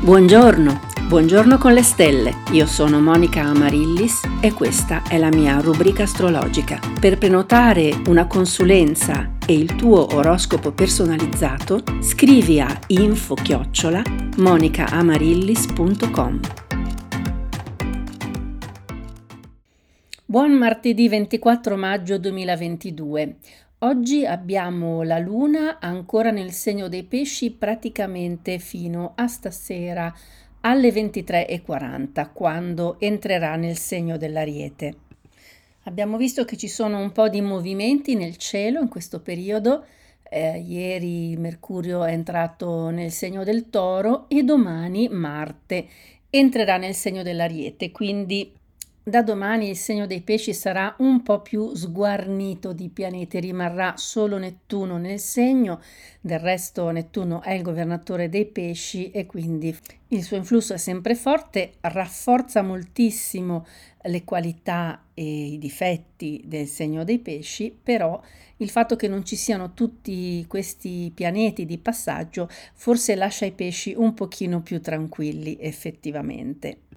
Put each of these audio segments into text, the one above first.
Buongiorno, buongiorno con le stelle. Io sono Monica Amarillis e questa è la mia rubrica astrologica. Per prenotare una consulenza e il tuo oroscopo personalizzato, scrivi a info-chiocciola monicaamarillis.com. Buon martedì 24 maggio 2022. Oggi abbiamo la luna ancora nel segno dei pesci praticamente fino a stasera alle 23.40 quando entrerà nel segno dell'ariete. Abbiamo visto che ci sono un po' di movimenti nel cielo in questo periodo. Eh, ieri Mercurio è entrato nel segno del toro e domani Marte entrerà nel segno dell'ariete, quindi da domani il segno dei pesci sarà un po' più sguarnito di pianeti, rimarrà solo Nettuno nel segno, del resto Nettuno è il governatore dei pesci e quindi il suo influsso è sempre forte, rafforza moltissimo le qualità e i difetti del segno dei pesci, però il fatto che non ci siano tutti questi pianeti di passaggio forse lascia i pesci un pochino più tranquilli effettivamente.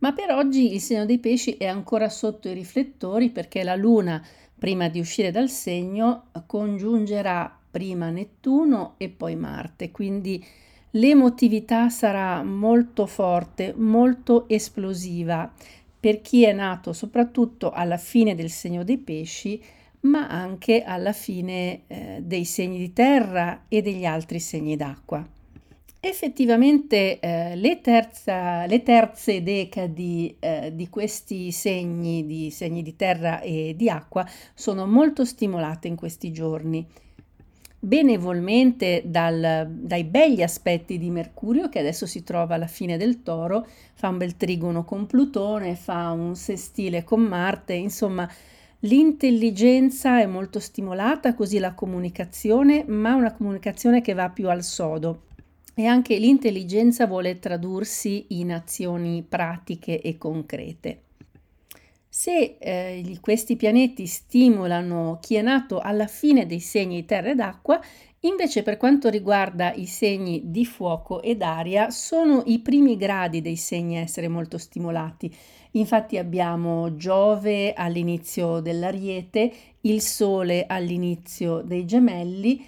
Ma per oggi il segno dei pesci è ancora sotto i riflettori perché la Luna, prima di uscire dal segno, congiungerà prima Nettuno e poi Marte, quindi l'emotività sarà molto forte, molto esplosiva per chi è nato soprattutto alla fine del segno dei pesci, ma anche alla fine eh, dei segni di terra e degli altri segni d'acqua. Effettivamente eh, le, terza, le, terze decadi eh, di questi segni, di segni di terra e di acqua, sono molto stimolate in questi giorni. Benevolmente dal, dai begli aspetti di Mercurio, che adesso si trova alla fine del toro, fa un bel trigono con Plutone, fa un sestile con Marte, insomma l'intelligenza è molto stimolata, così la comunicazione, ma una comunicazione che va più al sodo e anche l'intelligenza vuole tradursi in azioni pratiche e concrete. Se eh, questi pianeti stimolano chi è nato alla fine dei segni terra ed acqua, invece per quanto riguarda i segni di fuoco ed aria, sono i primi gradi dei segni a essere molto stimolati. Infatti abbiamo Giove all'inizio dell'Ariete, il Sole all'inizio dei Gemelli,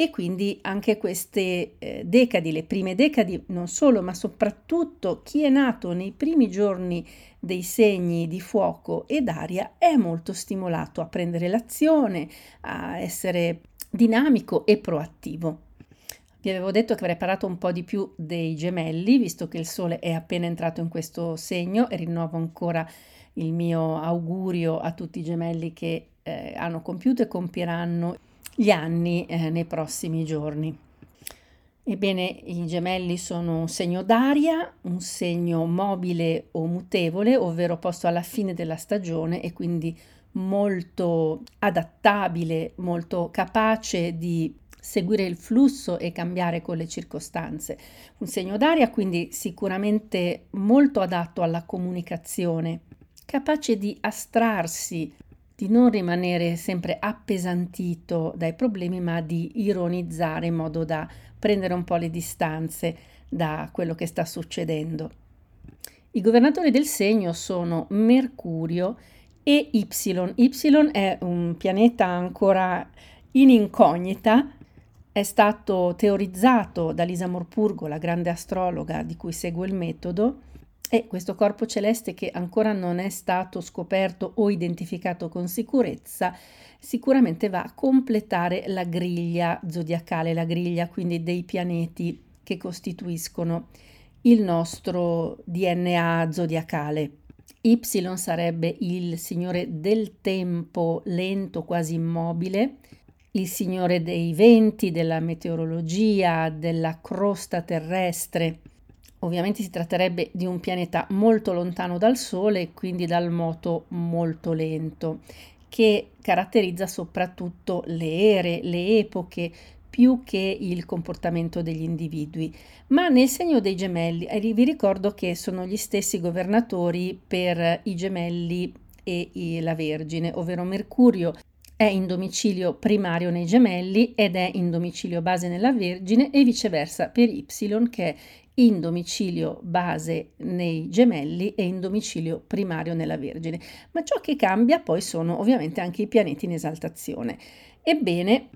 e quindi anche queste eh, decadi, le prime decadi, non solo, ma soprattutto chi è nato nei primi giorni dei segni di fuoco ed aria è molto stimolato a prendere l'azione, a essere dinamico e proattivo. Vi avevo detto che avrei parlato un po' di più dei gemelli, visto che il Sole è appena entrato in questo segno e rinnovo ancora il mio augurio a tutti i gemelli che eh, hanno compiuto e compieranno gli anni eh, nei prossimi giorni. Ebbene, i gemelli sono un segno d'aria, un segno mobile o mutevole, ovvero posto alla fine della stagione e quindi molto adattabile, molto capace di seguire il flusso e cambiare con le circostanze. Un segno d'aria quindi sicuramente molto adatto alla comunicazione, capace di astrarsi di non rimanere sempre appesantito dai problemi, ma di ironizzare in modo da prendere un po' le distanze da quello che sta succedendo. I governatori del segno sono Mercurio e Y. Y è un pianeta ancora in incognita, è stato teorizzato da Lisa Morpurgo, la grande astrologa di cui segue il metodo, e questo corpo celeste che ancora non è stato scoperto o identificato con sicurezza, sicuramente va a completare la griglia zodiacale, la griglia quindi dei pianeti che costituiscono il nostro DNA zodiacale. Y sarebbe il signore del tempo lento, quasi immobile, il signore dei venti, della meteorologia, della crosta terrestre Ovviamente si tratterebbe di un pianeta molto lontano dal Sole e quindi dal moto molto lento, che caratterizza soprattutto le ere, le epoche, più che il comportamento degli individui. Ma nel segno dei gemelli, eh, vi ricordo che sono gli stessi governatori per i gemelli e la Vergine, ovvero Mercurio è in domicilio primario nei gemelli ed è in domicilio base nella Vergine e viceversa per Y che è in domicilio base nei gemelli e in domicilio primario nella Vergine. Ma ciò che cambia poi sono ovviamente anche i pianeti in esaltazione. Ebbene,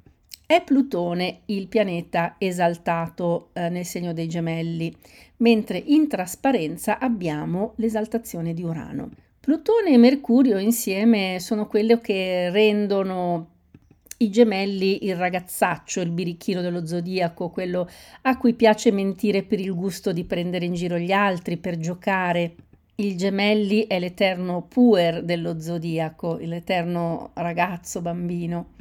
è Plutone il pianeta esaltato eh, nel segno dei gemelli, mentre in trasparenza abbiamo l'esaltazione di Urano. Plutone e Mercurio insieme sono quello che rendono i gemelli il ragazzaccio, il birichino dello zodiaco, quello a cui piace mentire per il gusto di prendere in giro gli altri, per giocare. Il gemelli è l'eterno puer dello zodiaco, l'eterno ragazzo bambino.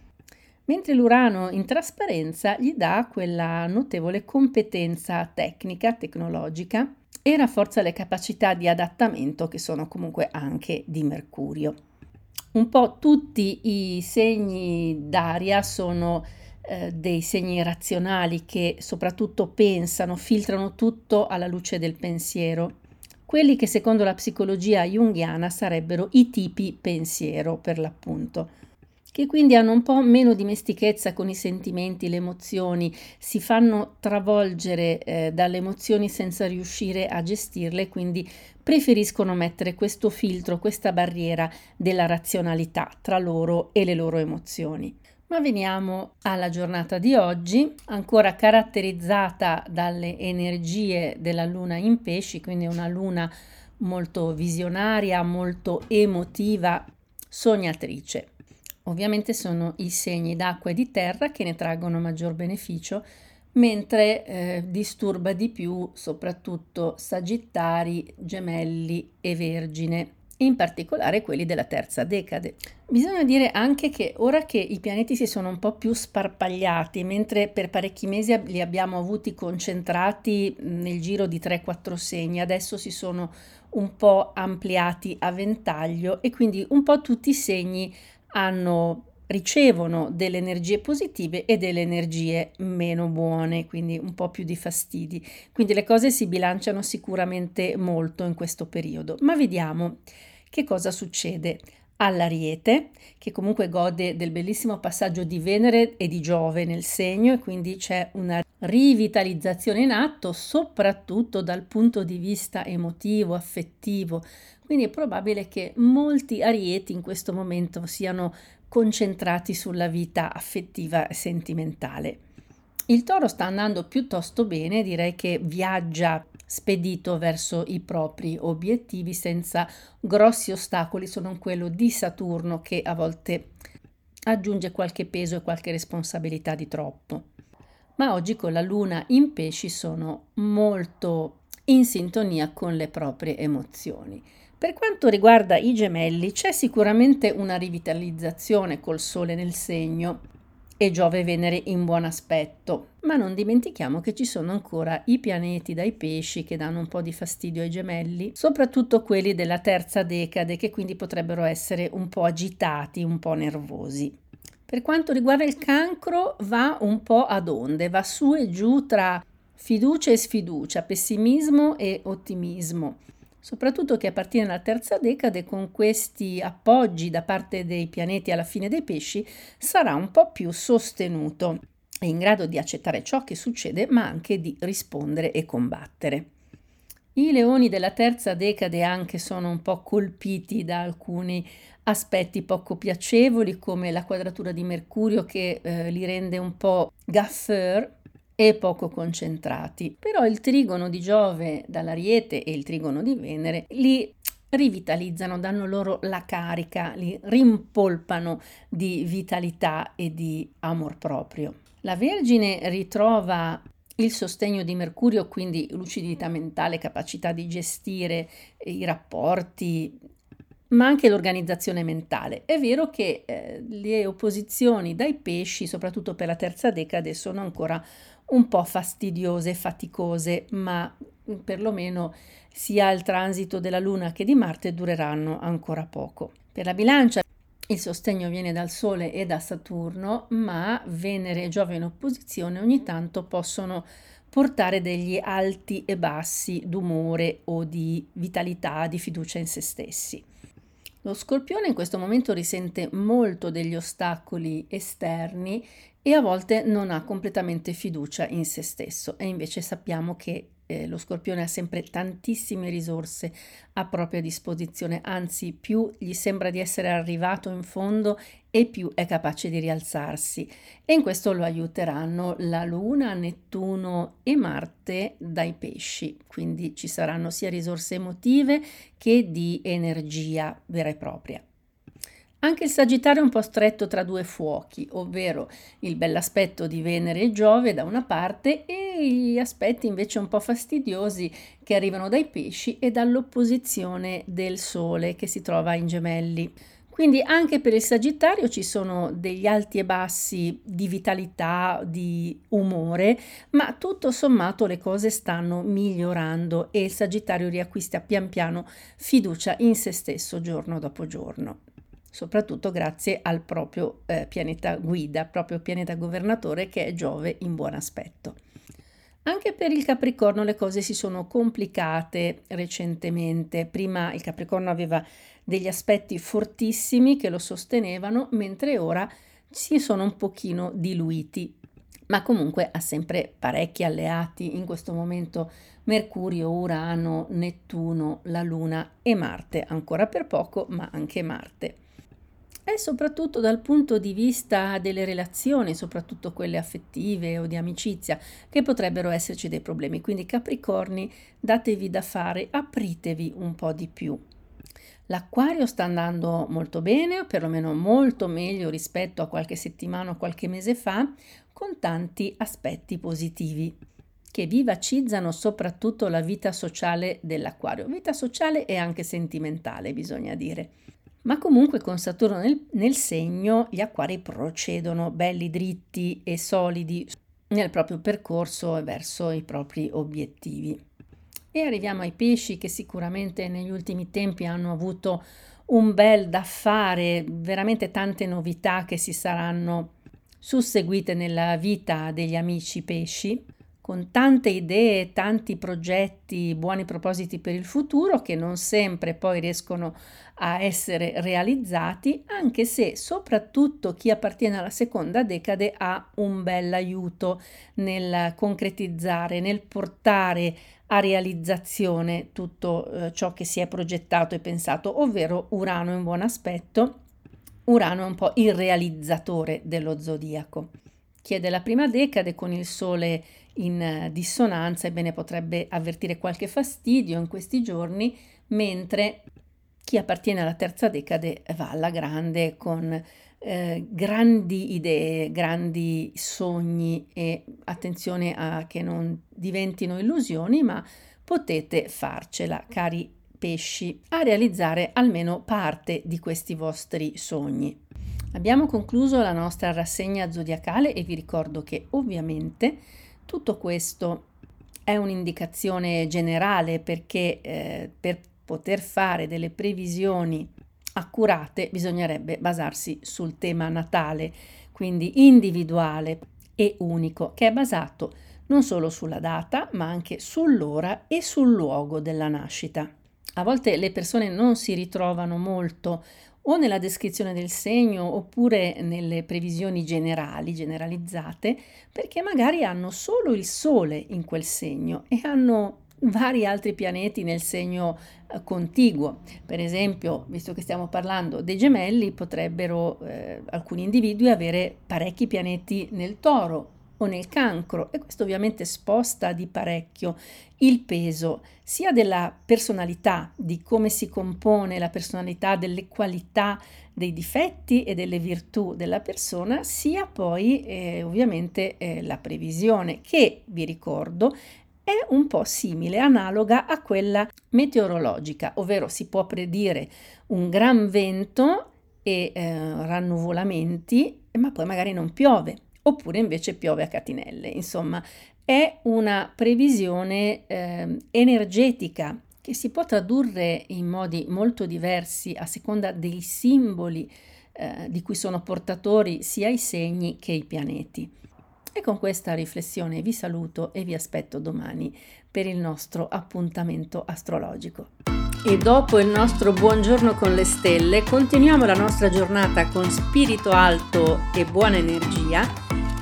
Mentre l'Urano in trasparenza gli dà quella notevole competenza tecnica, tecnologica, e rafforza le capacità di adattamento che sono comunque anche di Mercurio. Un po' tutti i segni d'aria sono eh, dei segni razionali che soprattutto pensano, filtrano tutto alla luce del pensiero. Quelli che secondo la psicologia junghiana sarebbero i tipi pensiero per l'appunto che quindi hanno un po' meno dimestichezza con i sentimenti, le emozioni, si fanno travolgere eh, dalle emozioni senza riuscire a gestirle, quindi preferiscono mettere questo filtro, questa barriera della razionalità tra loro e le loro emozioni. Ma veniamo alla giornata di oggi, ancora caratterizzata dalle energie della luna in pesci, quindi una luna molto visionaria, molto emotiva, sognatrice. Ovviamente sono i segni d'acqua e di terra che ne traggono maggior beneficio, mentre eh, disturba di più soprattutto Sagittari, Gemelli e Vergine, in particolare quelli della terza decade. Bisogna dire anche che ora che i pianeti si sono un po' più sparpagliati, mentre per parecchi mesi li abbiamo avuti concentrati nel giro di 3-4 segni, adesso si sono un po' ampliati a ventaglio e quindi un po' tutti i segni hanno, ricevono delle energie positive e delle energie meno buone, quindi un po' più di fastidi. Quindi le cose si bilanciano sicuramente molto in questo periodo. Ma vediamo che cosa succede all'Ariete, che comunque gode del bellissimo passaggio di Venere e di Giove nel segno e quindi c'è una rivitalizzazione in atto, soprattutto dal punto di vista emotivo, affettivo. Quindi è probabile che molti arieti in questo momento siano concentrati sulla vita affettiva e sentimentale. Il toro sta andando piuttosto bene, direi che viaggia spedito verso i propri obiettivi senza grossi ostacoli, sono quello di Saturno che a volte aggiunge qualche peso e qualche responsabilità di troppo. Ma oggi con la luna in pesci sono molto in sintonia con le proprie emozioni. Per quanto riguarda i gemelli, c'è sicuramente una rivitalizzazione col Sole nel segno, e Giove e Venere in buon aspetto. Ma non dimentichiamo che ci sono ancora i pianeti dai pesci che danno un po' di fastidio ai gemelli, soprattutto quelli della terza decade che quindi potrebbero essere un po' agitati, un po' nervosi. Per quanto riguarda il cancro va un po' ad onde, va su e giù tra fiducia e sfiducia, pessimismo e ottimismo soprattutto che a partire dalla terza decade con questi appoggi da parte dei pianeti alla fine dei pesci sarà un po' più sostenuto e in grado di accettare ciò che succede ma anche di rispondere e combattere. I leoni della terza decade anche sono un po' colpiti da alcuni aspetti poco piacevoli come la quadratura di Mercurio che eh, li rende un po' gaffeur e poco concentrati. Però il trigono di Giove dall'Ariete e il trigono di Venere li rivitalizzano, danno loro la carica, li rimpolpano di vitalità e di amor proprio. La Vergine ritrova il sostegno di Mercurio, quindi lucidità mentale, capacità di gestire i rapporti, ma anche l'organizzazione mentale. È vero che eh, le opposizioni dai pesci, soprattutto per la terza decade, sono ancora un po' fastidiose, faticose, ma perlomeno sia il transito della Luna che di Marte dureranno ancora poco. Per la bilancia il sostegno viene dal Sole e da Saturno, ma Venere e Giove in opposizione ogni tanto possono portare degli alti e bassi d'umore o di vitalità, di fiducia in se stessi. Lo scorpione in questo momento risente molto degli ostacoli esterni e a volte non ha completamente fiducia in se stesso. E invece sappiamo che eh, lo scorpione ha sempre tantissime risorse a propria disposizione, anzi più gli sembra di essere arrivato in fondo e più è capace di rialzarsi. E in questo lo aiuteranno la Luna, Nettuno e Marte dai pesci, quindi ci saranno sia risorse emotive che di energia vera e propria. Anche il Sagittario è un po' stretto tra due fuochi, ovvero il bell'aspetto di Venere e Giove da una parte e gli aspetti invece un po' fastidiosi che arrivano dai pesci e dall'opposizione del Sole che si trova in gemelli. Quindi anche per il Sagittario ci sono degli alti e bassi di vitalità, di umore, ma tutto sommato le cose stanno migliorando e il Sagittario riacquista pian piano fiducia in se stesso giorno dopo giorno soprattutto grazie al proprio eh, pianeta guida, proprio pianeta governatore che è Giove in buon aspetto. Anche per il Capricorno le cose si sono complicate recentemente. Prima il Capricorno aveva degli aspetti fortissimi che lo sostenevano, mentre ora si sono un pochino diluiti. Ma comunque ha sempre parecchi alleati in questo momento Mercurio, Urano, Nettuno, la Luna e Marte, ancora per poco, ma anche Marte e soprattutto dal punto di vista delle relazioni, soprattutto quelle affettive o di amicizia, che potrebbero esserci dei problemi. Quindi Capricorni, datevi da fare, apritevi un po' di più. L'acquario sta andando molto bene, o perlomeno molto meglio rispetto a qualche settimana o qualche mese fa, con tanti aspetti positivi che vivacizzano soprattutto la vita sociale dell'acquario, vita sociale e anche sentimentale, bisogna dire. Ma comunque con Saturno nel, nel segno gli acquari procedono belli dritti e solidi nel proprio percorso verso i propri obiettivi. E arriviamo ai pesci che sicuramente negli ultimi tempi hanno avuto un bel da fare, veramente tante novità che si saranno susseguite nella vita degli amici pesci con tante idee, tanti progetti, buoni propositi per il futuro che non sempre poi riescono a essere realizzati, anche se soprattutto chi appartiene alla seconda decade ha un bel aiuto nel concretizzare, nel portare a realizzazione tutto eh, ciò che si è progettato e pensato, ovvero Urano in buon aspetto. Urano è un po' il realizzatore dello zodiaco. Chi è della prima decade con il Sole in eh, dissonanza, ebbene potrebbe avvertire qualche fastidio in questi giorni, mentre chi appartiene alla terza decade va alla grande con eh, grandi idee, grandi sogni e attenzione a che non diventino illusioni, ma potete farcela, cari pesci, a realizzare almeno parte di questi vostri sogni. Abbiamo concluso la nostra rassegna zodiacale e vi ricordo che ovviamente tutto questo è un'indicazione generale perché eh, per poter fare delle previsioni accurate bisognerebbe basarsi sul tema natale, quindi individuale e unico, che è basato non solo sulla data, ma anche sull'ora e sul luogo della nascita. A volte le persone non si ritrovano molto o nella descrizione del segno oppure nelle previsioni generali, generalizzate, perché magari hanno solo il Sole in quel segno e hanno vari altri pianeti nel segno eh, contiguo. Per esempio, visto che stiamo parlando dei gemelli, potrebbero eh, alcuni individui avere parecchi pianeti nel toro o nel cancro e questo ovviamente sposta di parecchio il peso sia della personalità, di come si compone la personalità, delle qualità, dei difetti e delle virtù della persona, sia poi eh, ovviamente eh, la previsione che, vi ricordo, è un po' simile, analoga a quella meteorologica, ovvero si può predire un gran vento e eh, rannuvolamenti, ma poi magari non piove oppure invece piove a catinelle. Insomma, è una previsione eh, energetica che si può tradurre in modi molto diversi a seconda dei simboli eh, di cui sono portatori sia i segni che i pianeti. E con questa riflessione vi saluto e vi aspetto domani per il nostro appuntamento astrologico. E dopo il nostro buongiorno con le stelle, continuiamo la nostra giornata con spirito alto e buona energia.